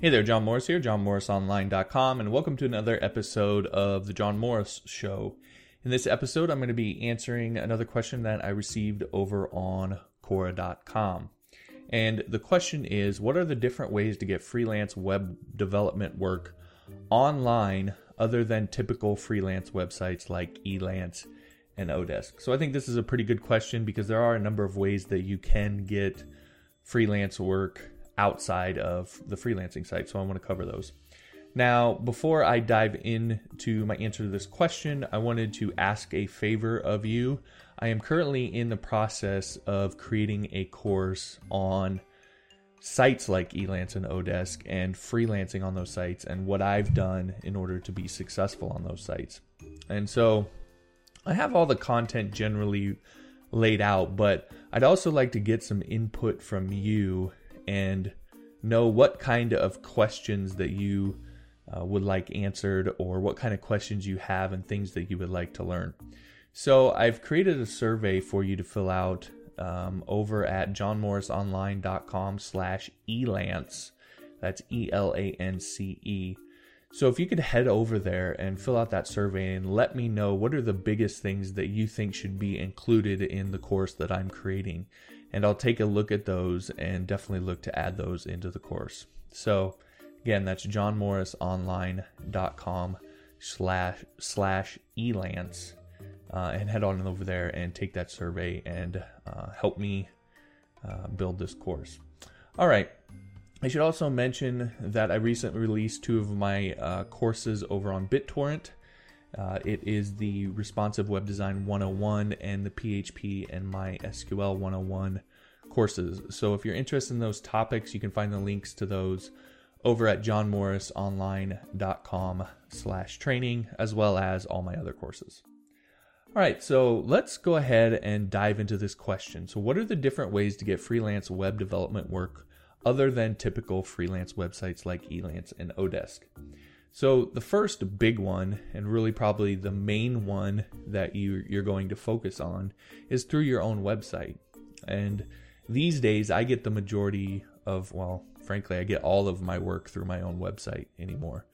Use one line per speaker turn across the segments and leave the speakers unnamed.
Hey there, John Morris here, johnmorrisonline.com, and welcome to another episode of The John Morris Show. In this episode, I'm going to be answering another question that I received over on Quora.com. And the question is What are the different ways to get freelance web development work online other than typical freelance websites like Elance and Odesk? So I think this is a pretty good question because there are a number of ways that you can get freelance work outside of the freelancing site. So I want to cover those. Now, before I dive into my answer to this question, I wanted to ask a favor of you. I am currently in the process of creating a course on sites like Elance and Odesk and freelancing on those sites and what I've done in order to be successful on those sites. And so I have all the content generally laid out, but I'd also like to get some input from you and know what kind of questions that you uh, would like answered or what kind of questions you have and things that you would like to learn. So I've created a survey for you to fill out um, over at johnmorrisonline.com slash elance. That's E-L-A-N-C-E. So if you could head over there and fill out that survey and let me know what are the biggest things that you think should be included in the course that I'm creating and I'll take a look at those and definitely look to add those into the course. So again, that's johnmorrisonline.com slash slash elance uh, and head on over there and take that survey and uh, help me uh, build this course. All right. I should also mention that I recently released two of my uh, courses over on BitTorrent. Uh, it is the Responsive Web Design 101 and the PHP and MySQL 101 courses. So if you're interested in those topics, you can find the links to those over at johnmorrisonline.com slash training, as well as all my other courses. All right, so let's go ahead and dive into this question. So, what are the different ways to get freelance web development work other than typical freelance websites like Elance and Odesk? So the first big one, and really probably the main one that you you're going to focus on, is through your own website. And these days, I get the majority of well, frankly, I get all of my work through my own website anymore.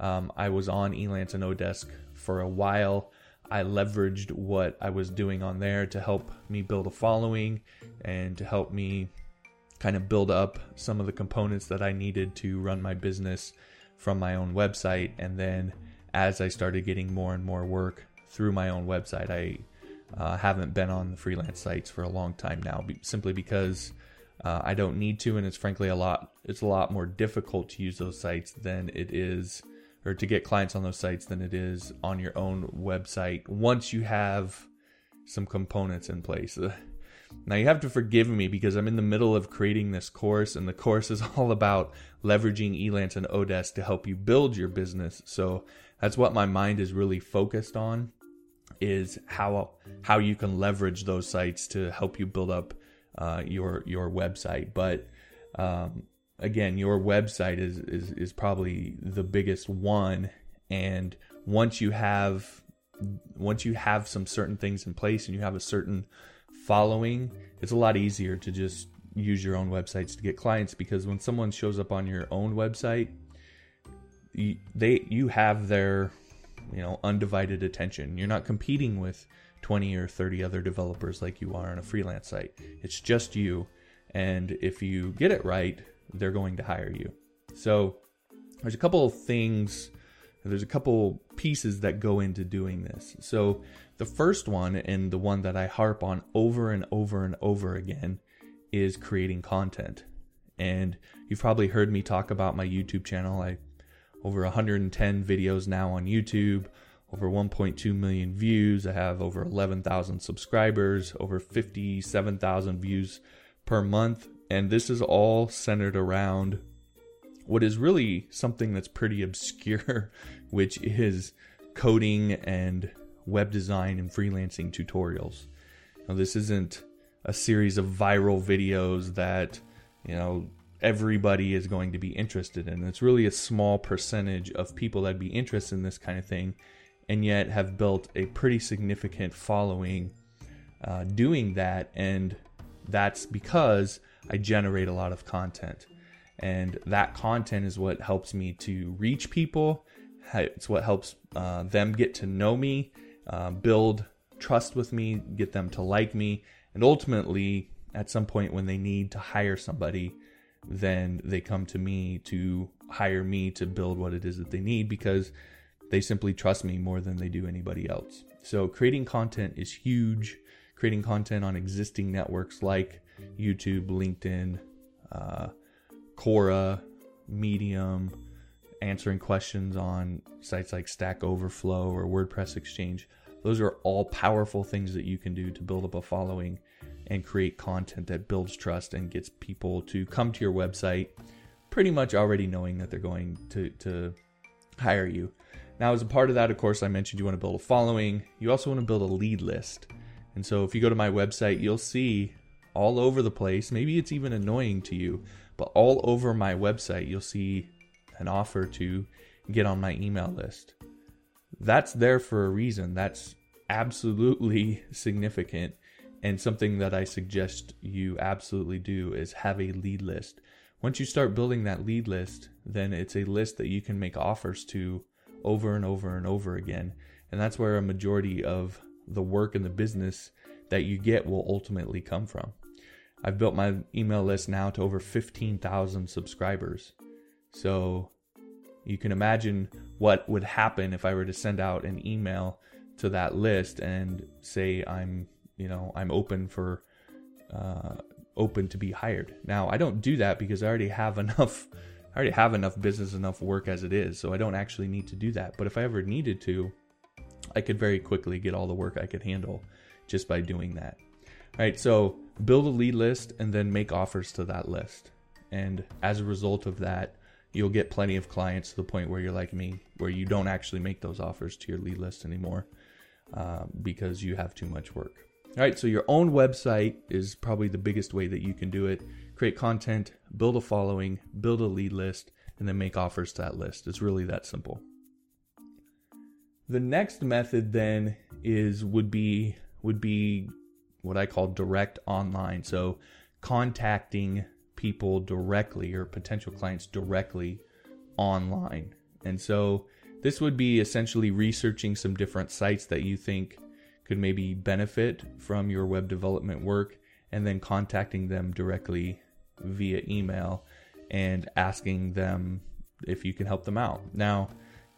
Um, I was on Elance and Odesk for a while. I leveraged what I was doing on there to help me build a following and to help me kind of build up some of the components that I needed to run my business from my own website. And then as I started getting more and more work through my own website, I uh, haven't been on the freelance sites for a long time now, simply because uh, I don't need to, and it's frankly a lot. It's a lot more difficult to use those sites than it is, or to get clients on those sites than it is on your own website. Once you have some components in place. Now you have to forgive me because I'm in the middle of creating this course, and the course is all about leveraging Elance and Odesk to help you build your business. So that's what my mind is really focused on is how how you can leverage those sites to help you build up uh, your your website. But um, again, your website is, is is probably the biggest one, and once you have once you have some certain things in place and you have a certain following, it's a lot easier to just use your own websites to get clients because when someone shows up on your own website, you, they you have their you know undivided attention. You're not competing with 20 or 30 other developers like you are on a freelance site. It's just you, and if you get it right, they're going to hire you. So there's a couple of things there's a couple pieces that go into doing this. So, the first one, and the one that I harp on over and over and over again, is creating content. And you've probably heard me talk about my YouTube channel. I over 110 videos now on YouTube, over 1.2 million views. I have over 11,000 subscribers, over 57,000 views per month. And this is all centered around what is really something that's pretty obscure, which is coding and web design and freelancing tutorials. Now, this isn't a series of viral videos that, you know, everybody is going to be interested in. It's really a small percentage of people that'd be interested in this kind of thing and yet have built a pretty significant following uh, doing that. And that's because I generate a lot of content. And that content is what helps me to reach people. It's what helps uh, them get to know me, uh, build trust with me, get them to like me, and ultimately, at some point when they need to hire somebody, then they come to me to hire me to build what it is that they need because they simply trust me more than they do anybody else. So, creating content is huge. Creating content on existing networks like YouTube, LinkedIn, uh, Quora, Medium, answering questions on sites like Stack Overflow or WordPress Exchange. Those are all powerful things that you can do to build up a following and create content that builds trust and gets people to come to your website pretty much already knowing that they're going to, to hire you. Now, as a part of that, of course, I mentioned you want to build a following. You also want to build a lead list. And so if you go to my website, you'll see all over the place, maybe it's even annoying to you, but all over my website, you'll see an offer to get on my email list. That's there for a reason. That's absolutely significant and something that I suggest you absolutely do is have a lead list. Once you start building that lead list, then it's a list that you can make offers to over and over and over again. And that's where a majority of the work and the business that you get will ultimately come from. I've built my email list now to over 15,000 subscribers. So you can imagine what would happen if I were to send out an email to that list and say I'm you know i'm open for uh, open to be hired. Now i don't do that because i already have enough i already have enough business enough work as it is so i don't actually need to do that. But if i ever needed to i could very quickly get all the work i could handle just by doing that right so build a lead list and then make offers to that list and as a result of that you'll get plenty of clients to the point where you're like me where you don't actually make those offers to your lead list anymore uh, because you have too much work all right, so your own website is probably the biggest way that you can do it. Create content, build a following, build a lead list, and then make offers to that list. It's really that simple. The next method then is would be would be what I call direct online. So contacting people directly or potential clients directly online. And so this would be essentially researching some different sites that you think could maybe benefit from your web development work and then contacting them directly via email and asking them if you can help them out. Now,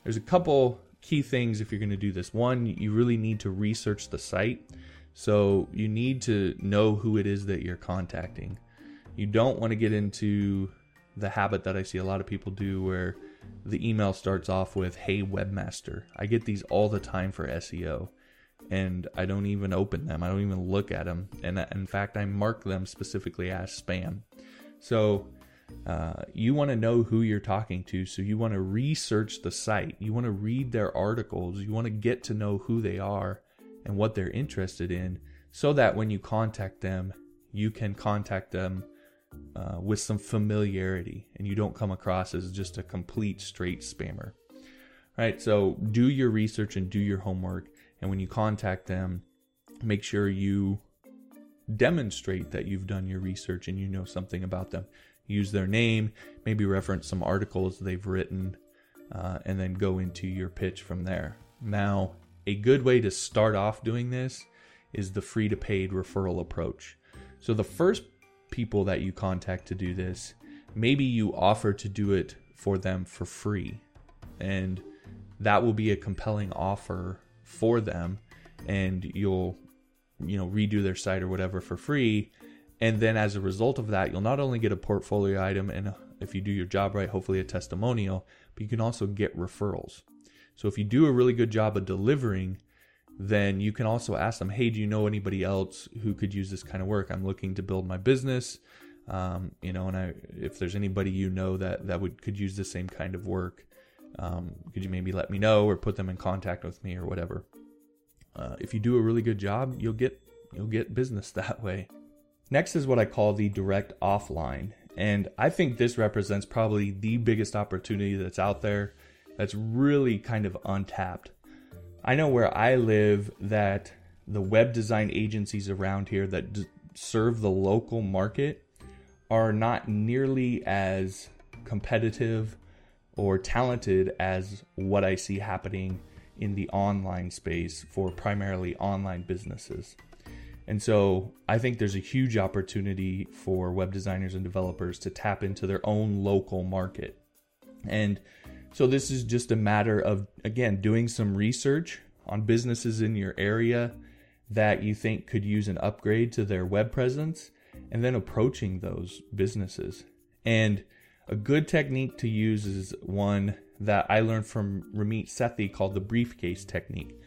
there's a couple key things if you're going to do this. One, you really need to research the site. So you need to know who it is that you're contacting. You don't want to get into the habit that I see a lot of people do where the email starts off with, Hey, webmaster. I get these all the time for SEO and I don't even open them. I don't even look at them. And in fact, I mark them specifically as spam. So uh, you want to know who you're talking to. So you want to research the site. You want to read their articles. You want to get to know who they are and what they're interested in so that when you contact them, you can contact them uh, with some familiarity and you don't come across as just a complete straight spammer. Right? So do your research and do your homework and when you contact them, make sure you demonstrate that you've done your research and you know something about them. Use their name, maybe reference some articles they've written, uh, and then go into your pitch from there. Now, a good way to start off doing this is the free to paid referral approach. So, the first people that you contact to do this, maybe you offer to do it for them for free. And that will be a compelling offer for them and you'll you know redo their site or whatever for free and then as a result of that you'll not only get a portfolio item and if you do your job right hopefully a testimonial but you can also get referrals so if you do a really good job of delivering then you can also ask them hey do you know anybody else who could use this kind of work i'm looking to build my business um, you know and i if there's anybody you know that that would could use the same kind of work um, could you maybe let me know or put them in contact with me or whatever? Uh, if you do a really good job, you'll get you'll get business that way. Next is what I call the direct offline, and I think this represents probably the biggest opportunity that's out there. That's really kind of untapped. I know where I live that the web design agencies around here that d- serve the local market are not nearly as competitive or talented as what I see happening in the online space for primarily online businesses. And so I think there's a huge opportunity for web designers and developers to tap into their own local market. And so this is just a matter of, again, doing some research on businesses in your area that you think could use an upgrade to their web presence and then approaching those businesses. And a good technique to use is one that I learned from Ramit Sethi called the briefcase technique.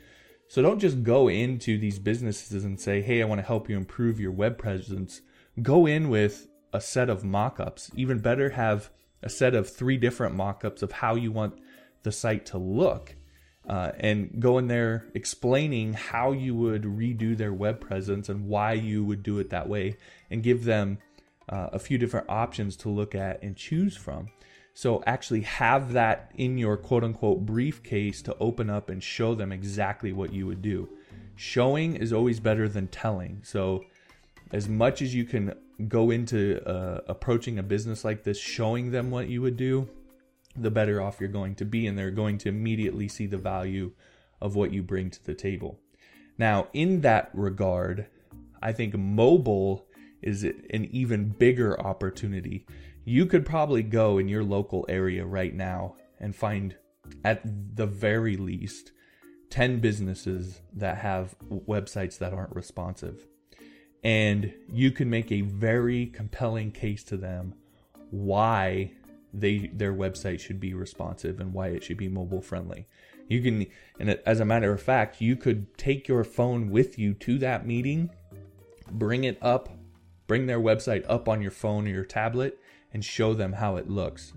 So don't just go into these businesses and say, hey, I want to help you improve your web presence. Go in with a set of mock ups. Even better, have a set of three different mock ups of how you want the site to look. Uh, and go in there explaining how you would redo their web presence and why you would do it that way, and give them uh, a few different options to look at and choose from. So actually have that in your quote unquote briefcase to open up and show them exactly what you would do. Showing is always better than telling. So as much as you can go into uh, approaching a business like this, showing them what you would do, the better off you're going to be, and they're going to immediately see the value of what you bring to the table. Now, in that regard, I think mobile is an even bigger opportunity. You could probably go in your local area right now and find, at the very least, 10 businesses that have websites that aren't responsive. And you can make a very compelling case to them why they their website should be responsive and why it should be mobile friendly. You can and as a matter of fact, you could take your phone with you to that meeting, bring it up bring their website up on your phone or your tablet and show them how it looks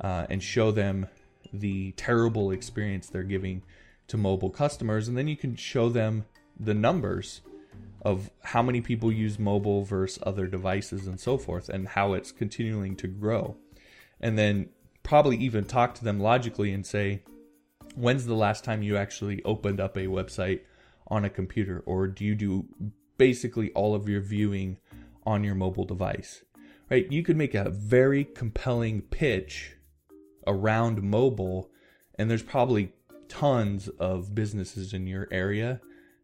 uh, and show them the terrible experience they're giving to mobile customers. And then you can show them the numbers of how many people use mobile versus other devices and so forth and how it's continuing to grow. And then probably even talk to them logically and say, when's the last time you actually opened up a website on a computer? Or do you do basically all of your viewing on your mobile device, right? You could make a very compelling pitch around mobile, and there's probably tons of businesses in your area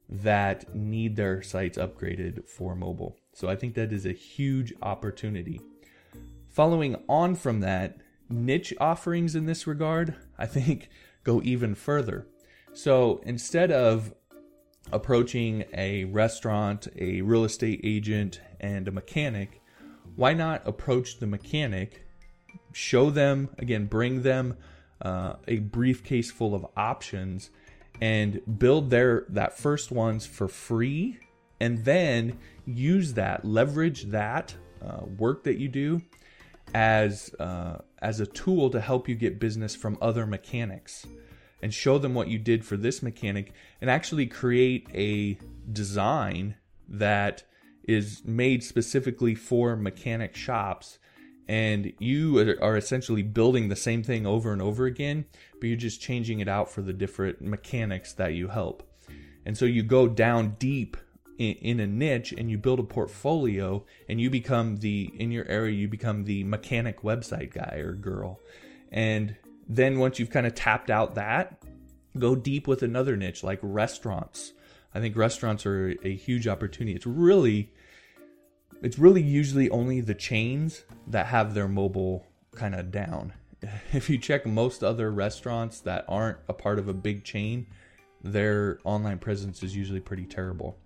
that need their sites upgraded for mobile. So I think that is a huge opportunity. Following on from that, niche offerings in this regard, I think go even further. So instead of approaching a restaurant, a real estate agent, and a mechanic, why not approach the mechanic, show them, again, bring them uh, a briefcase full of options and build their that first ones for free and then use that leverage that uh, work that you do as uh, as a tool to help you get business from other mechanics and show them what you did for this mechanic and actually create a design that is made specifically for mechanic shops and you are essentially building the same thing over and over again but you're just changing it out for the different mechanics that you help and so you go down deep in, a niche and you build a portfolio and you become the in your area you become the mechanic website guy or girl and then once you've kind of tapped out that, go deep with another niche like restaurants. I think restaurants are a huge opportunity. It's really it's really usually only the chains that have their mobile kind of down. If you check most other restaurants that aren't a part of a big chain, their online presence is usually pretty terrible.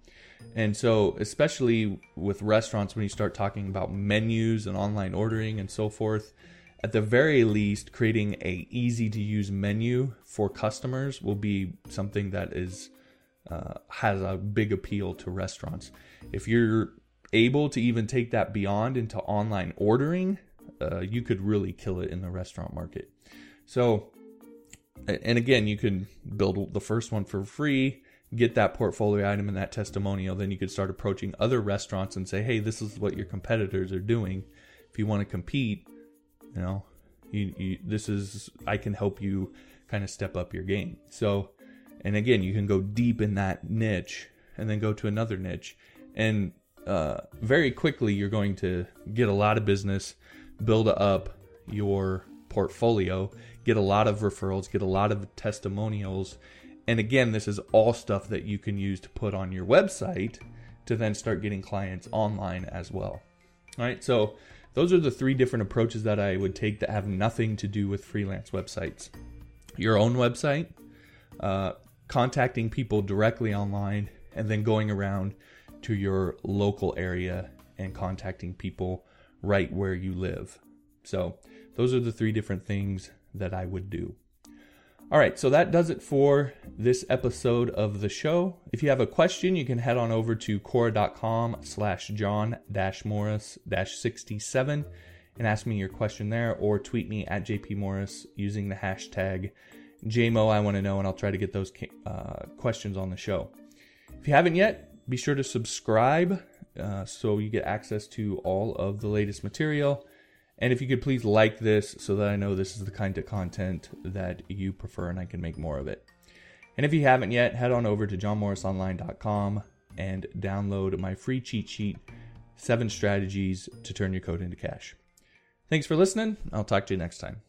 And so, especially with restaurants, when you start talking about menus and online ordering and so forth, at the very least creating a easy to use menu for customers will be something that is uh, has a big appeal to restaurants if you're able to even take that beyond into online ordering uh, you could really kill it in the restaurant market so and again you can build the first one for free get that portfolio item and that testimonial then you could start approaching other restaurants and say hey this is what your competitors are doing if you want to compete you know, you, you, this is I can help you kind of step up your game. So, and again, you can go deep in that niche and then go to another niche. And uh, very quickly you're going to get a lot of business, build up your portfolio, get a lot of referrals, get a lot of testimonials. And again, this is all stuff that you can use to put on your website to then start getting clients online as well. All right, so those are the three different approaches that I would take that have nothing to do with freelance websites. Your own website, uh, contacting people directly online, and then going around to your local area and contacting people right where you live. So, those are the three different things that I would do. All right, so that does it for this episode of the show. If you have a question, you can head on over to quora.com slash john dash morris dash 67 and ask me your question there or tweet me at jpmorris using the hashtag JMO I want to know and I'll try to get those uh, questions on the show. If you haven't yet, be sure to subscribe uh, so you get access to all of the latest material. And if you could please like this so that I know this is the kind of content that you prefer and I can make more of it. And if you haven't yet, head on over to johnmorrisonline.com and download my free cheat sheet, Seven Strategies to Turn Your Code into Cash. Thanks for listening. I'll talk to you next time.